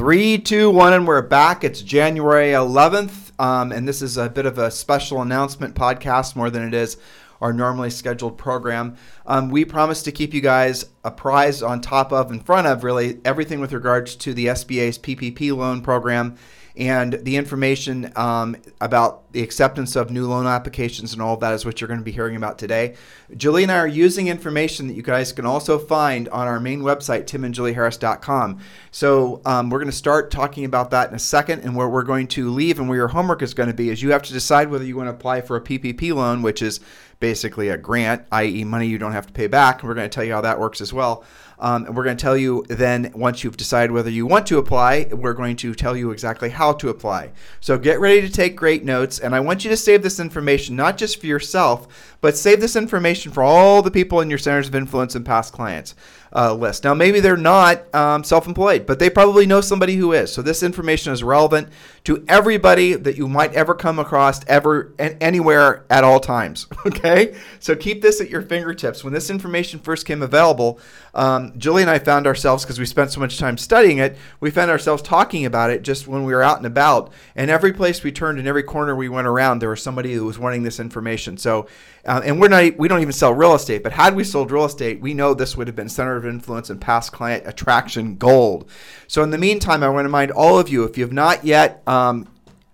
Three, two, one, and we're back. It's January 11th, um, and this is a bit of a special announcement podcast more than it is our normally scheduled program. Um, we promise to keep you guys apprised on top of, in front of, really everything with regards to the SBA's PPP loan program and the information um, about the acceptance of new loan applications and all of that is what you're going to be hearing about today. Julie and I are using information that you guys can also find on our main website, timandjulieharris.com. So um, we're going to start talking about that in a second, and where we're going to leave and where your homework is going to be is you have to decide whether you want to apply for a PPP loan, which is basically a grant, i.e., money you don't have to pay back. And we're going to tell you how that works as well. Um, and we're going to tell you then, once you've decided whether you want to apply, we're going to tell you exactly how to apply. So get ready to take great notes. And I want you to save this information not just for yourself, but save this information for all the people in your centers of influence and past clients uh, list. Now, maybe they're not um, self employed, but they probably know somebody who is. So this information is relevant to everybody that you might ever come across ever and anywhere at all times. Okay? So keep this at your fingertips. When this information first came available, um, Julie and I found ourselves, because we spent so much time studying it, we found ourselves talking about it just when we were out and about. And every place we turned and every corner we went around, there was somebody who was wanting this information. So, uh, and we're not, we don't even sell real estate, but had we sold real estate, we know this would have been center of influence and past client attraction gold. So in the meantime, I want to remind all of you, if you have not yet um,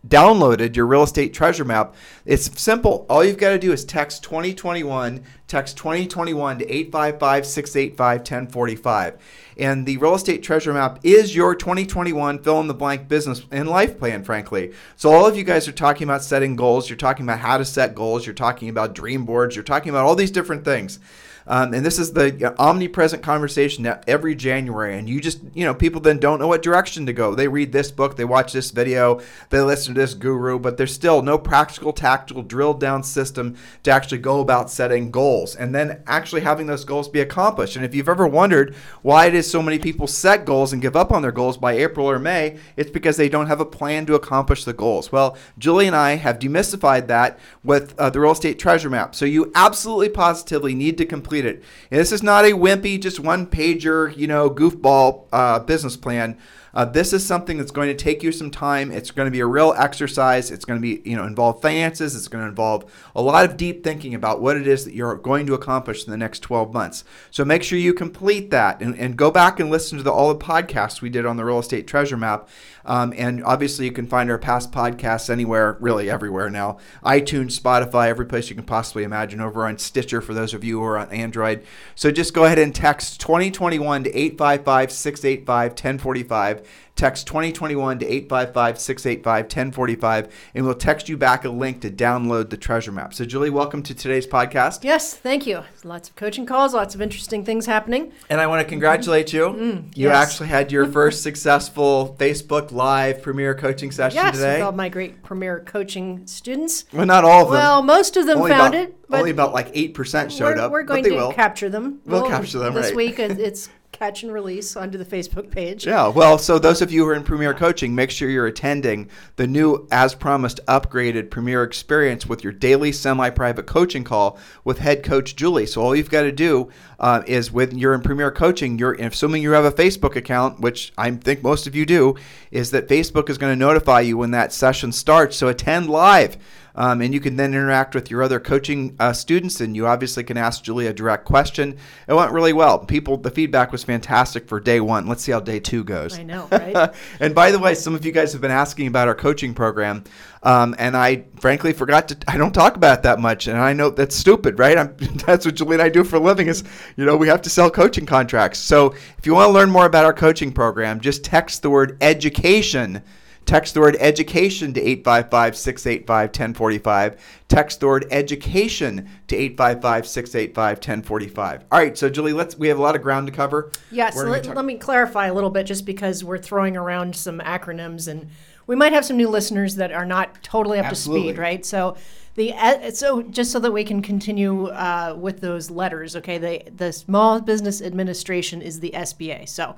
downloaded your real estate treasure map, it's simple. All you've got to do is text 2021, text 2021 to 855 685 1045. And the real estate treasure map is your 2021 fill in the blank business and life plan, frankly. So, all of you guys are talking about setting goals. You're talking about how to set goals. You're talking about dream boards. You're talking about all these different things. Um, and this is the omnipresent conversation every January. And you just, you know, people then don't know what direction to go. They read this book, they watch this video, they listen to this guru, but there's still no practical, tactical, drilled down system to actually go about setting goals and then actually having those goals be accomplished. And if you've ever wondered why it is so many people set goals and give up on their goals by April or May, it's because they don't have a plan to accomplish the goals. Well, Julie and I have demystified that with uh, the real estate treasure map. So you absolutely positively need to complete complete it. And this is not a wimpy, just one pager, you know, goofball uh, business plan. Uh, this is something that's going to take you some time. It's going to be a real exercise. It's going to be, you know, involve finances. It's going to involve a lot of deep thinking about what it is that you're going to accomplish in the next 12 months. So make sure you complete that and, and go back and listen to the, all the podcasts we did on the real estate treasure map. Um, and obviously, you can find our past podcasts anywhere, really everywhere now iTunes, Spotify, every place you can possibly imagine, over on Stitcher for those of you who are on Android. So just go ahead and text 2021 to 855 685 1045 Text 2021 to 855 685 1045, and we'll text you back a link to download the treasure map. So, Julie, welcome to today's podcast. Yes, thank you. Lots of coaching calls, lots of interesting things happening. And I want to congratulate you. Mm, you yes. actually had your first successful Facebook Live Premier Coaching session yes, today. Yes, all my great Premier Coaching students. Well, not all of them. Well, most of them only found about, it. only about like 8% showed we're, up. We're going to will. capture them. We'll, we'll capture them, This right. week, it's catch and release onto the Facebook page. Yeah, well, so those of you who are in Premier Coaching, make sure you're attending the new, as promised, upgraded Premier experience with your daily semi private coaching call with head coach Julie. So all you've got to do uh, is when you're in Premier Coaching, you're assuming you have a Facebook account, which I think most of you do, is that Facebook is going to notify you when that session starts. So attend live. Um, and you can then interact with your other coaching uh, students, and you obviously can ask Julie a direct question. It went really well. People, the feedback was fantastic for day one. Let's see how day two goes. I know, right? and by the way, some of you guys have been asking about our coaching program, um, and I frankly forgot to. I don't talk about that much, and I know that's stupid, right? I'm, that's what Julie and I do for a living. Is you know we have to sell coaching contracts. So if you want to learn more about our coaching program, just text the word education Text the word education to 855 685 1045. Text the word education to 855 685 1045. All right, so Julie, let's we have a lot of ground to cover. Yes, gonna let, talk- let me clarify a little bit just because we're throwing around some acronyms and we might have some new listeners that are not totally up Absolutely. to speed, right? So the uh, so just so that we can continue uh, with those letters, okay? The the Small Business Administration is the SBA. So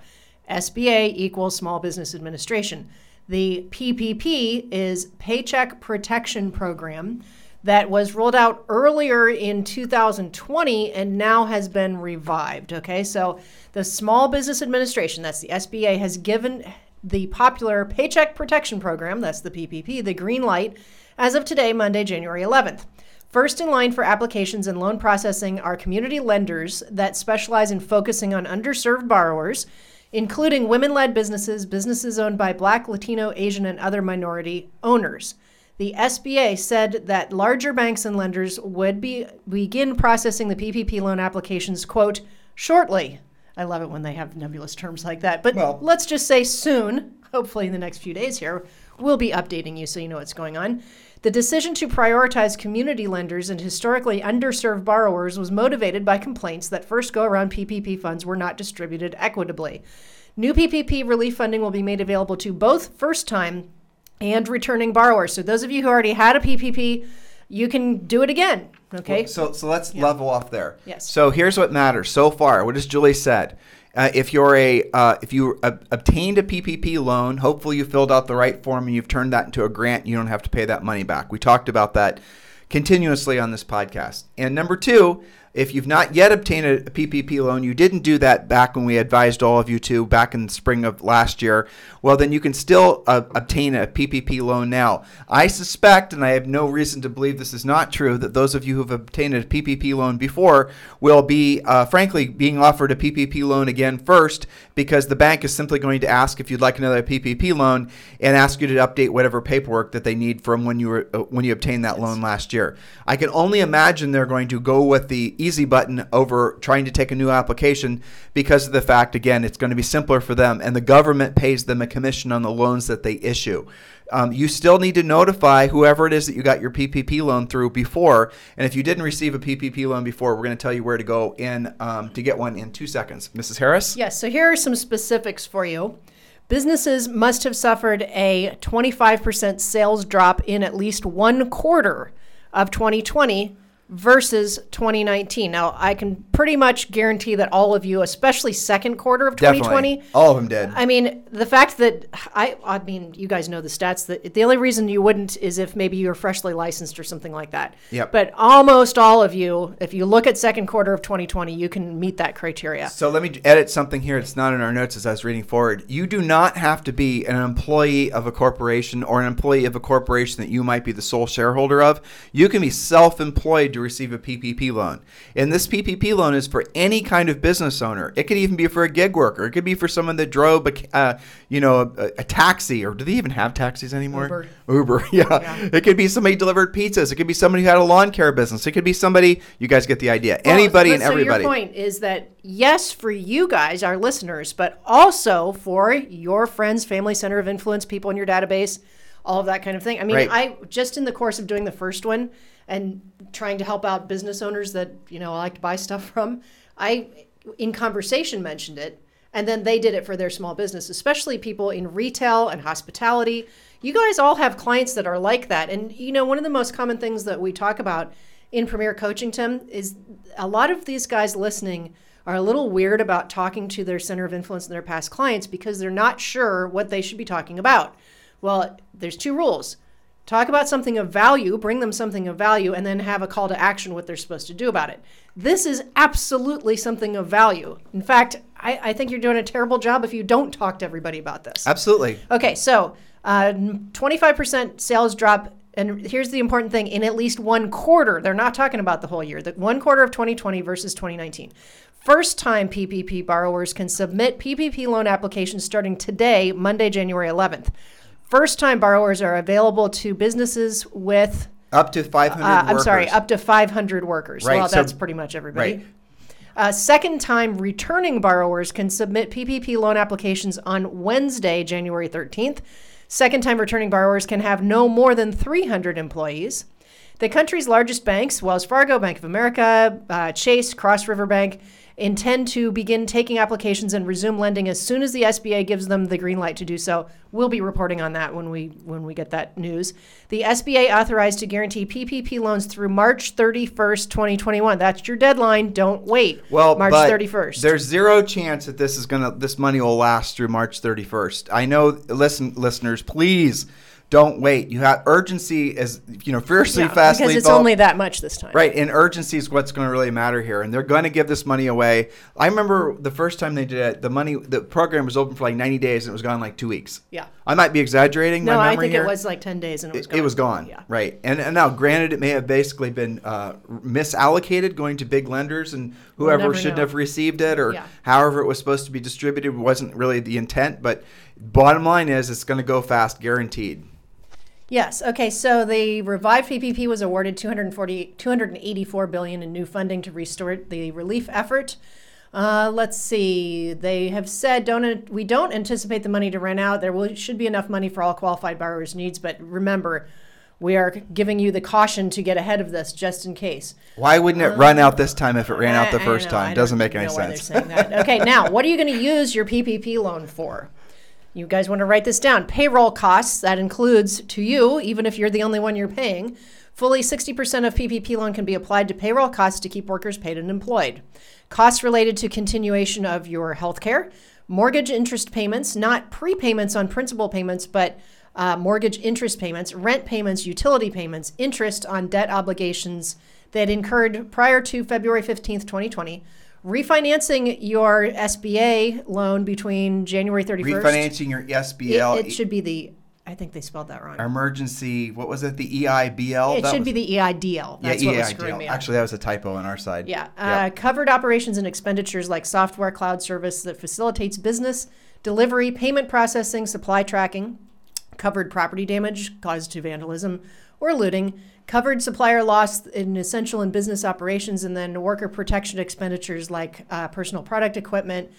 SBA equals Small Business Administration. The PPP is Paycheck Protection Program that was rolled out earlier in 2020 and now has been revived. Okay, so the Small Business Administration, that's the SBA, has given the popular Paycheck Protection Program, that's the PPP, the green light as of today, Monday, January 11th. First in line for applications and loan processing are community lenders that specialize in focusing on underserved borrowers, including women led businesses, businesses owned by Black, Latino, Asian, and other minority owners. The SBA said that larger banks and lenders would be begin processing the PPP loan applications, quote, shortly. I love it when they have nebulous terms like that. But Well- let's just say soon, hopefully in the next few days here, we'll be updating you so you know what's going on. The decision to prioritize community lenders and historically underserved borrowers was motivated by complaints that first go around PPP funds were not distributed equitably. New PPP relief funding will be made available to both first time and returning borrowers. So, those of you who already had a PPP, you can do it again. Okay. So so let's level off there. Yes. So here's what matters so far. What has Julie said? Uh, if you're a uh, if you ob- obtained a PPP loan, hopefully you filled out the right form and you've turned that into a grant. You don't have to pay that money back. We talked about that continuously on this podcast. And number two, if you've not yet obtained a, PPP loan, you didn't do that back when we advised all of you to back in the spring of last year. Well, then you can still uh, obtain a PPP loan now. I suspect, and I have no reason to believe this is not true, that those of you who have obtained a PPP loan before will be, uh, frankly, being offered a PPP loan again first because the bank is simply going to ask if you'd like another PPP loan and ask you to update whatever paperwork that they need from when you were uh, when you obtained that loan last year. I can only imagine they're going to go with the easy button over trying to take a new application because of the fact again it's going to be simpler for them and the government pays them a commission on the loans that they issue. Um, you still need to notify whoever it is that you got your PPP loan through before. And if you didn't receive a PPP loan before, we're going to tell you where to go in um, to get one in two seconds. Mrs. Harris? Yes, so here are some specifics for you. Businesses must have suffered a 25% sales drop in at least one quarter of 2020 versus 2019. Now, I can pretty much guarantee that all of you, especially second quarter of 2020, Definitely. All of them did. I mean, the fact that I, I mean, you guys know the stats. That the only reason you wouldn't is if maybe you're freshly licensed or something like that. Yep. But almost all of you, if you look at second quarter of 2020, you can meet that criteria. So let me edit something here. It's not in our notes as I was reading forward. You do not have to be an employee of a corporation or an employee of a corporation that you might be the sole shareholder of. You can be self-employed to receive a PPP loan. And this PPP loan is for any kind of business owner. It could even be for a gig worker. It could be for someone that drove a, uh, you know, a, a taxi. Or do they even have taxis anymore? Uber. Uber, yeah. It could be somebody who delivered pizzas. It could be somebody who had a lawn care business. It could be somebody. You guys get the idea. Well, Anybody and so everybody. Your point is that yes, for you guys, our listeners, but also for your friends, family, center of influence, people in your database, all of that kind of thing. I mean, Right. I just in the course of doing the first one and trying to help out business owners that you know I like to buy stuff from, I in conversation mentioned it. And then they did it for their small business, especially people in retail and hospitality. You guys all have clients that are like that. And, you know, one of the most common things that we talk about in Premier Coaching, Tim, is a lot of these guys listening are a little weird about talking to their center of influence and their past clients because they're not sure what they should be talking about. Well, there's two rules talk about something of value, bring them something of value, and then have a call to action what they're supposed to do about it. This is absolutely something of value. In fact, I, I think you're doing a terrible job if you don't talk to everybody about this. Absolutely. Okay, so uh, 25% sales drop. And here's the important thing in at least one quarter, they're not talking about the whole year, the one quarter of 2020 versus 2019. First time PPP borrowers can submit PPP loan applications starting today, Monday, January 11th. First time borrowers are available to businesses with, Up to 500 uh, I'm sorry, workers. up to 500 workers. Right, Well, so- that's pretty much everybody. Right. Uh, second time returning borrowers can submit PPP loan applications on Wednesday, January 13th. Second time returning borrowers can have no more than 300 employees. The country's largest banks, Wells Fargo, Bank of America, uh, Chase, Cross River Bank, intend to begin taking applications and resume lending as soon as the SBA gives them the green light to do so. We'll be reporting on that when we when we get that news. The SBA authorized to guarantee PPP loans through March 31st, 2021. That's your deadline. Don't wait. Well, March but 31st. There's zero chance that this is gonna this money will last through March 31st. I know. Listen, listeners, please don't wait. You have urgency is you know fiercely Yeah, fast. because it's only that much this time. Right, and urgency is what's going to really matter here, and they're going to give this money away. I remember the first time they did it, the money, the program was open for like 90 days, and it was gone in like two weeks. Yeah. I might be exaggerating No, my I think here. it was like 10 days and it was It, gone. it was gone. Yeah. Right, and, and now, granted, it may have basically been uh, misallocated, going to big lenders, and We'll whoever shouldn't know. have received it, or Yeah. however it was supposed to be distributed, wasn't really the intent. But bottom line is, it's going to go fast, guaranteed. Yes. Okay. So the revived PPP was awarded 240, 284 billion in new funding to restore the relief effort. Uh, let's see. They have said don't we don't anticipate the money to run out. There will, should be enough money for all qualified borrowers' needs. But remember, we are giving you the caution to get ahead of this just in case. Why wouldn't it run out this time if it ran out the I- I first know, time? I Doesn't make any know why they're sense. saying that. Okay, now what are you going to use your PPP loan for? You guys want to write this down. Payroll costs, that includes to you, even if you're the only one you're paying. Fully 60% of PPP loan can be applied to payroll costs to keep workers paid and employed. Costs related to continuation of your health care, mortgage interest payments, not prepayments on principal payments, but uh, mortgage interest payments, rent payments, utility payments, interest on debt obligations that incurred prior to February 15th, 2020, refinancing your SBA loan between January 31st. Refinancing your SBL, it should be the, I think they spelled that wrong. emergency. What was it? The EIBL. It That should was- be the EIDL. That's yeah, what was EIDL. screwing me up. Actually, that was a typo on our side. Yeah. Uh, Covered operations and expenditures like software cloud service that facilitates business, delivery, payment processing, supply tracking, covered property damage caused to vandalism or looting, covered supplier loss in essential and business operations, and then worker protection expenditures like uh, personal product equipment.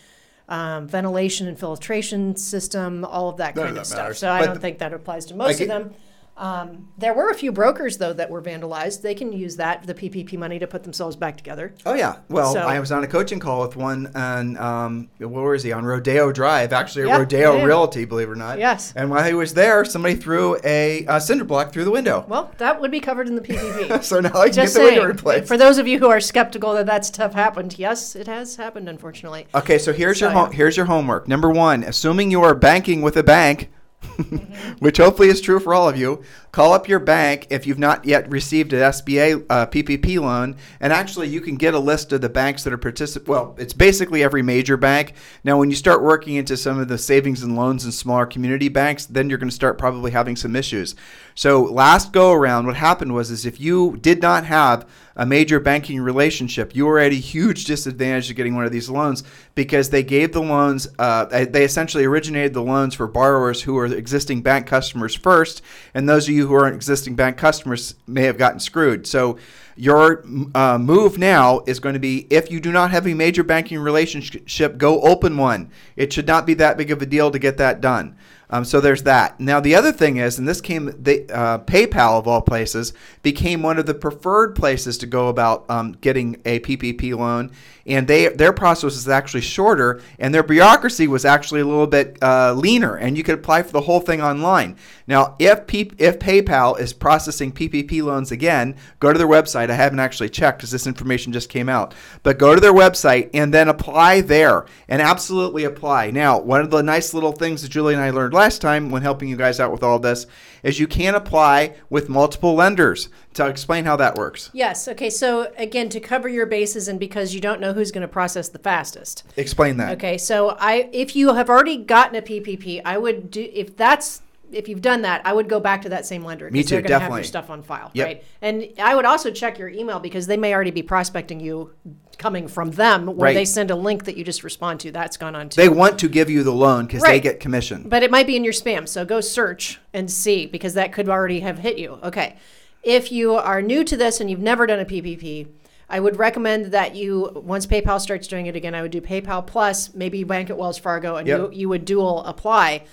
Um, ventilation and filtration system, all of that None kind of of that stuff. matters. So I But don't think that applies to most get- of them. Um, there were a few brokers though that were vandalized. They can use that the PPP money to put themselves back together. Oh yeah. Well, So- I was on a coaching call with one on um, where was he on Rodeo Drive? Actually, Yeah, Rodeo yeah. Realty, believe it or not. Yes. And while he was there, somebody threw a, uh cinder block through the window. Well, that would be covered in the PPP. so now I can Just get the window saying, replaced. for those of you who are skeptical that that stuff happened, yes, it has happened, unfortunately. Okay, so here's your So, home, yeah. here's your homework. Number one, assuming you are banking with a bank, which hopefully is true for all of you, call up your bank if you've not yet received an SBA uh, PPP loan, and actually you can get a list of the banks that are particip. Well, it's basically every major bank. Now, when you start working into some of the savings and loans and smaller community banks, then you're going to start probably having some issues. So last go around, what happened was is if you did not have a major banking relationship, you were at a huge disadvantage of getting one of these loans because they gave the loans, uh, they essentially originated the loans for borrowers who are existing bank customers first, and those of you who aren't existing bank customers may have gotten screwed. So your uh, move now is going to be if you do not have a major banking relationship, go open one. It should not be that big of a deal to get that done. Um, so there's that. Now the other thing is, and this came, they, uh, PayPal of all places became one of the preferred places to go about um, getting a PPP loan, and they their process is actually shorter, and their bureaucracy was actually a little bit uh, leaner, and you could apply for the whole thing online. Now, if P- if PayPal is processing PPP loans again, go to their website. I haven't actually checked because this information just came out, but go to their website and then apply there, and absolutely apply. Now, one of the nice little things that Julie and I learned last time when helping you guys out with all this is you can apply with multiple lenders. To explain how that works, Yes. Okay. So again, to cover your bases, and because you don't know who's going to process the fastest. explain that. Okay. So I, if you have already gotten a PPP, I would do if that's if you've done that, I would go back to that same lender. Me too, They're gonna have your stuff on file, Yep. right? And I would also check your email because they may already be prospecting you, coming from them where Right. they send a link that you just respond to. That's gone on too. They want to give you the loan because they get commission. But it might be in your spam. So go search and see because that could already have hit you. Okay. If you are new to this and you've never done a PPP, I would recommend that you, once PayPal starts doing it again, I would do PayPal Plus, maybe bank at Wells Fargo, and Yep. you, you would dual apply.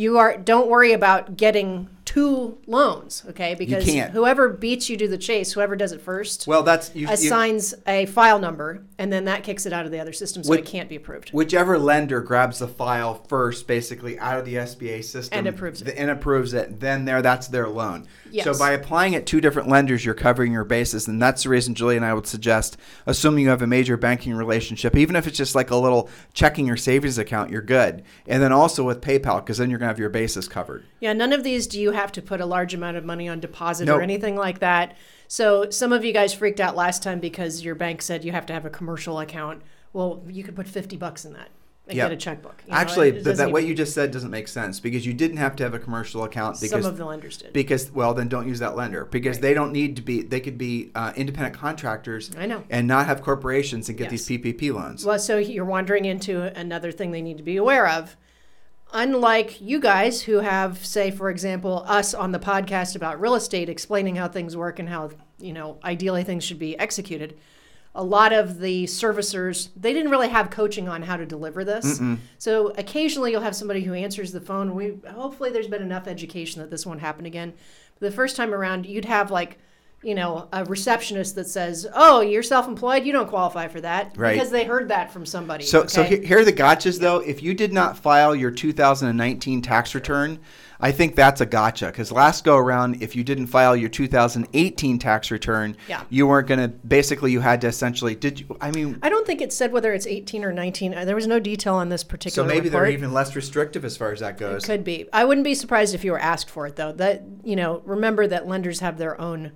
You are don't worry about getting two loans, okay? Because can't. whoever beats you to the chase, whoever does it first, Well, that's you, you, assigns a file number, and then that kicks it out of the other system, so Which- it can't be approved. whichever lender grabs the file first, basically out of the SBA system And approves it. th- and approves it, then there that's their loan. So Yes. by applying at two different lenders, you're covering your bases, and that's the reason Julie and I would suggest, assuming you have a major banking relationship, even if it's just like a little checking or savings account, you're good. And then also with PayPal, because then you're gonna have your bases covered. Yeah, none of these do you have to put a large amount of money on deposit Nope. or anything like that. So some of you guys freaked out last time because your bank said you have to have a commercial account. Well, you could put 50 bucks in that and Yeah. get a checkbook. you know, Actually, it but doesn't that what you just said doesn't make sense because you didn't have to have a commercial account some because of the lenders did. because well then don't use that lender because Right. they don't need to be they could be uh, independent contractors I know. and not have corporations and get Yes. these PPP loans. Well, so you're wandering into another thing they need to be aware of. Unlike you guys who have, say, for example, us on the podcast about real estate, explaining how things work and how, you know, ideally things should be executed. A lot of the servicers, they didn't really have coaching on how to deliver this. So occasionally you'll have somebody who answers the phone. We hopefully there's been enough education that this won't happen again. The first time around, you'd have like, you know, a receptionist that says, "Oh, you're self-employed. You don't qualify for that," Right. because they heard that from somebody. So, so okay? he- here are the gotchas though. If you did not file your 2019 tax return, I think that's a gotcha. Because last go around, if you didn't file your 2018 tax return, Yeah. you weren't going to. Basically, you had to essentially. Did you? I mean, I don't think it said whether it's 18 or 19. Uh, There was no detail on this particular. so particular maybe they're even less restrictive as far as that goes. Could be. I wouldn't be surprised if you were asked for it, though. That you know, remember that lenders have their own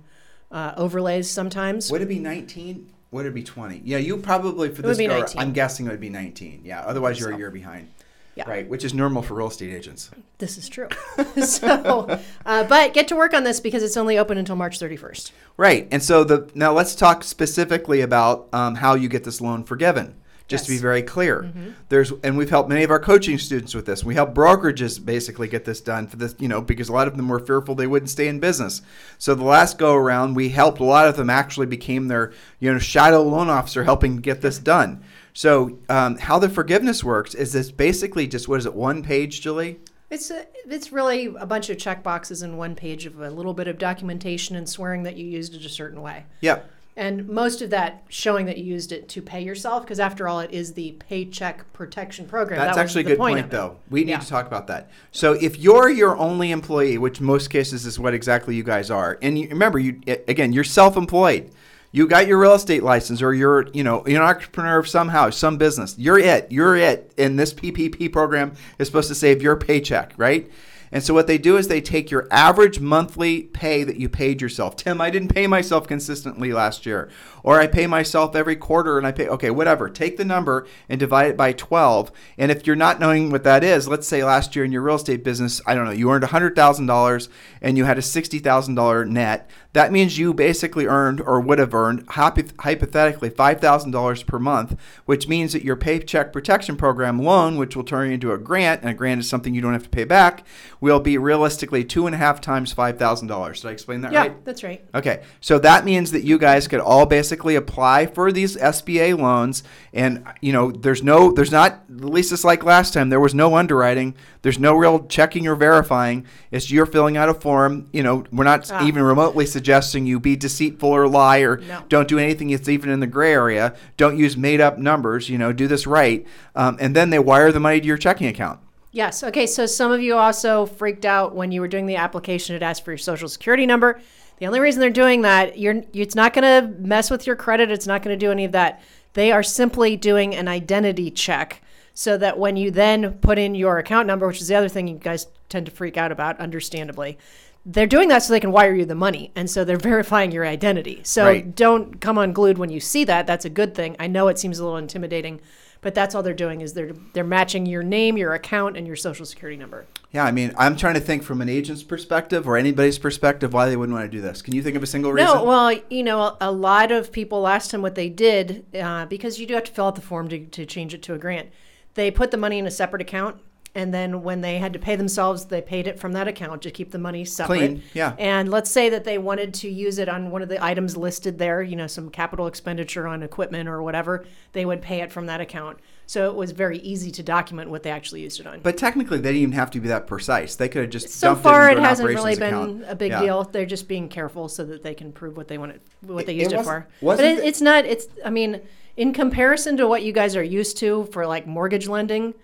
uh, overlays sometimes. Would it be 19? Would it be 20? Yeah, you probably for this 19. I'm guessing it would be 19. Yeah, otherwise you're a year behind. Yeah. Right, which is normal for real estate agents. This is true. so, uh, but get to work on this because it's only open until March 31st. Right, and so the now let's talk specifically about um, how you get this loan forgiven. Just to be very clear, there's and we've helped many of our coaching students with this. We help brokerages basically get this done for this, you know, because a lot of them were fearful they wouldn't stay in business. So the last go around, we helped a lot of them actually became their, you know, shadow loan officer helping get this done. So um, how the forgiveness works is this basically just what is it one page, Julie? It's a, it's really a bunch of check boxes in one page of a little bit of documentation and swearing that you used it a certain way. Yep. And most of that showing that you used it to pay yourself, because after all, it is the Paycheck Protection Program. That's That actually a good point, point, though. We need Yeah. to talk about that. So, if you're your only employee, which most cases is what exactly you guys are, and you, remember, you again, you're self-employed. You got your real estate license, or you're, you know, you're an entrepreneur of some house, some business. You're it. You're it. And this PPP program is supposed to save your paycheck, right? And so what they do is they take your average monthly pay that you paid yourself. Tim, I didn't pay myself consistently last year. Or I pay myself every quarter and I pay okay, whatever. Take the number and divide it by 12. And if you're not knowing what that is, let's say last year in your real estate business, I don't know, you earned $100,000 and you had a $60,000 net. That means you basically earned or would have earned hypothetically $5,000 per month, which means that your Paycheck Protection Program loan, which will turn into a grant, and a grant is something you don't have to pay back, will be realistically two and a half times $5,000. Did I explain that Yeah, right? Yeah, that's right. Okay, so that means that you guys could all basically apply for these SBA loans, and you know, there's no, there's not, at least it's like last time, there was no underwriting, there's no real checking or verifying. It's you're filling out a form. You know, we're not Ah. even remotely suggesting you be deceitful or lie or No. don't do anything that's even in the gray area. Don't use made up numbers. You know, do this right, um, and then they wire the money to your checking account. Yes. Okay. So some of you also freaked out when you were doing the application. It asked for your social security number. The only reason they're doing that, you're it's not going to mess with your credit. It's not going to do any of that. They are simply doing an identity check so that when you then put in your account number, which is the other thing you guys tend to freak out about, understandably, they're doing that so they can wire you the money. And so they're verifying your identity. So Right. don't come unglued when you see that. That's a good thing. I know it seems a little intimidating, but that's all they're doing is they're they're matching your name, your account, and your social security number. Yeah, I mean, I'm trying to think from an agent's perspective or anybody's perspective why they wouldn't want to do this. Can you think of a single reason? No, well, you know, a, a lot of people last time what they did uh, because you do have to fill out the form to, to change it to a grant. They put the money in a separate account, and then when they had to pay themselves, they paid it from that account to keep the money separate. Clean, yeah. And let's say that they wanted to use it on one of the items listed there, you know, some capital expenditure on equipment or whatever, they would pay it from that account. So it was very easy to document what they actually used it on. But technically, they didn't even have to be that precise. They could have just so far, it, it hasn't really been account. a big Yeah. deal. They're just being careful so that they can prove what they want it, what they used it it, for. but it- it's not. It's. I mean, in comparison to what you guys are used to for like mortgage lending,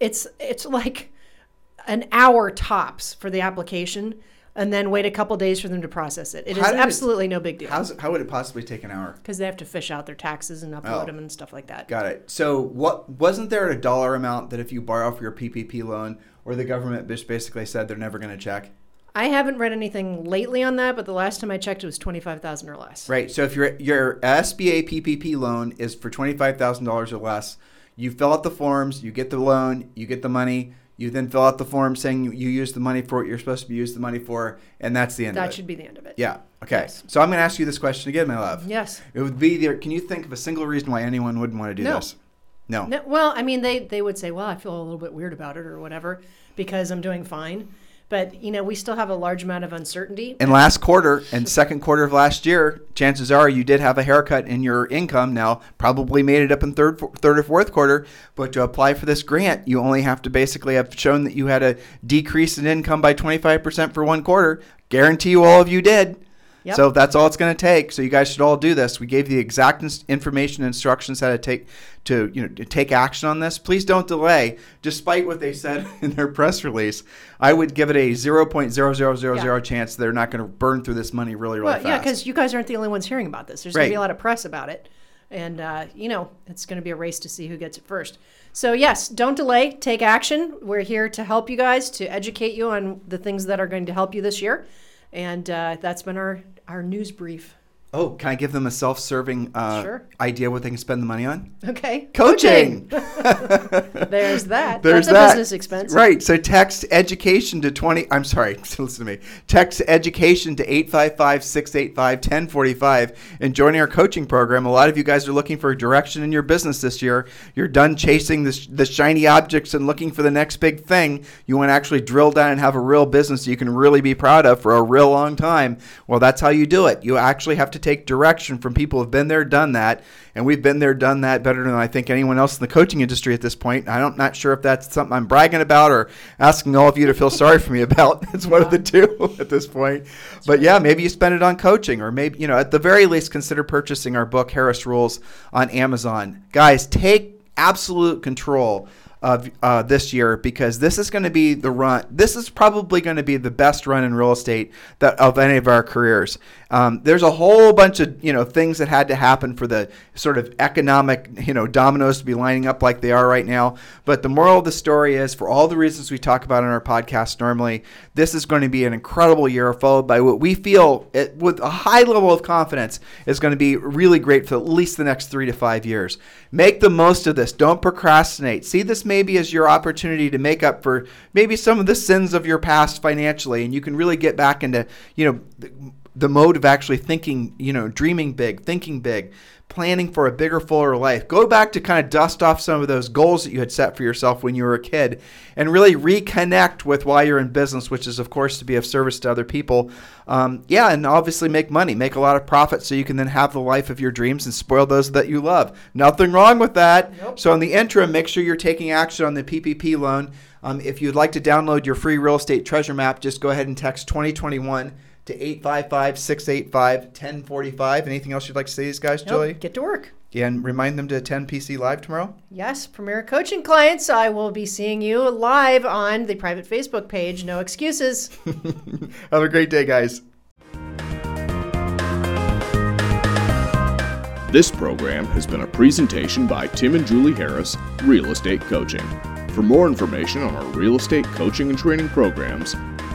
it's it's like an hour tops for the application, and then wait a couple days for them to process it. It is How it- absolutely no big deal How's, how would it possibly take an hour? because they have to fish out their taxes and upload Oh. them and stuff like that. Got it. So, what wasn't there a dollar amount that if you borrow for your PPP loan, or the government just basically said they're never going to check? I haven't read anything lately on that, but the last time I checked, it was twenty five thousand or less. Right. So if your your SBA PPP loan is for twenty five thousand dollars or less, you fill out the forms, you get the loan, you get the money. You then fill out the form saying you, you use the money for what you're supposed to be used the money for, and that's the end of it. That should be the end of it. yeah. Okay. Yes. So I'm going to ask you this question again, my love. Yes. It would be there. Can you think of a single reason why anyone wouldn't want to do No. this? No. No, well, I mean, they, they would say, well, I feel a little bit weird about it or whatever because I'm doing fine. But, you know, we still have a large amount of uncertainty. In last quarter and second quarter of last year, chances are you did have a haircut in your income. Now, probably made it up in third, third or fourth quarter. But to apply for this grant, you only have to basically have shown that you had a decrease in income by 25% for one quarter. Guarantee you, all of you did. Yep. So that's all it's going to take. So you guys should all do this. We gave the exact ins- information and instructions how to take to you know to take action on this. Please don't delay. Despite what they said in their press release, I would give it a 0.0000 Yeah. chance they're not going to burn through this money really really well, yeah, because you guys aren't the only ones hearing about this. There's going to be a lot of press about it. And, uh, you know, it's going to be a race to see who gets it first. So, yes, don't delay. Take action. We're here to help you guys, to educate you on the things that are going to help you this year. And uh, that's been our, our news brief. Oh, can I give them a self-serving uh, Sure. idea what they can spend the money on? Okay. Coaching. There's that. There's That's a that. business expense. Right. So text education to 20. I'm sorry. Listen to me. Text education to 855 685 1045 and joining our coaching program. A lot of you guys are looking for direction in your business this year. You're done chasing the, the shiny objects and looking for the next big thing. You want to actually drill down and have a real business you can really be proud of for a real long time. Well, that's how you do it. You actually have to take direction from people who've been there, done that. And we've been there, done that better than I think anyone else in the coaching industry at this point. I don't not sure if that's something I'm bragging about or asking all of you to feel sorry for me about. It's one of the two at this point. But yeah, maybe you spend it on coaching, or maybe you know, at the very least, consider purchasing our book Harris Rules on Amazon. Guys, take absolute control of uh, this year because this is going to be the run. This is probably going to be the best run in real estate that of any of our careers. Um, there's a whole bunch of you know things that had to happen for the sort of economic you know dominoes to be lining up like they are right now. But the moral of the story is, for all the reasons we talk about in our podcast normally, this is going to be an incredible year, followed by what we feel it, with a high level of confidence is going to be really great for at least the next three to five years. Make the most of this. Don't procrastinate. See this maybe is your opportunity to make up for maybe some of the sins of your past financially, and you can really get back into you know the mode of actually thinking, you know, dreaming big, thinking big planning for a bigger, fuller life. Go back to kind of dust off some of those goals that you had set for yourself when you were a kid and really reconnect with why you're in business, which is, of course, to be of service to other people. Um, yeah, and obviously make money, make a lot of profit so you can then have the life of your dreams and spoil those that you love. Nothing wrong with that. Nope. So, in the interim, make sure you're taking action on the PPP loan. Um, if you'd like to download your free real estate treasure map, just go ahead and text 2021 to 855 685 1045. Anything else you'd like to say to these guys, Nope, Julie? Get to work. And remind them to attend PC Live tomorrow. Yes, Premier Coaching clients, I will be seeing you live on the private Facebook page. No excuses. Have a great day, guys. This program has been a presentation by Tim and Julie Harris, Real Estate Coaching. For more information on our real estate coaching and training programs,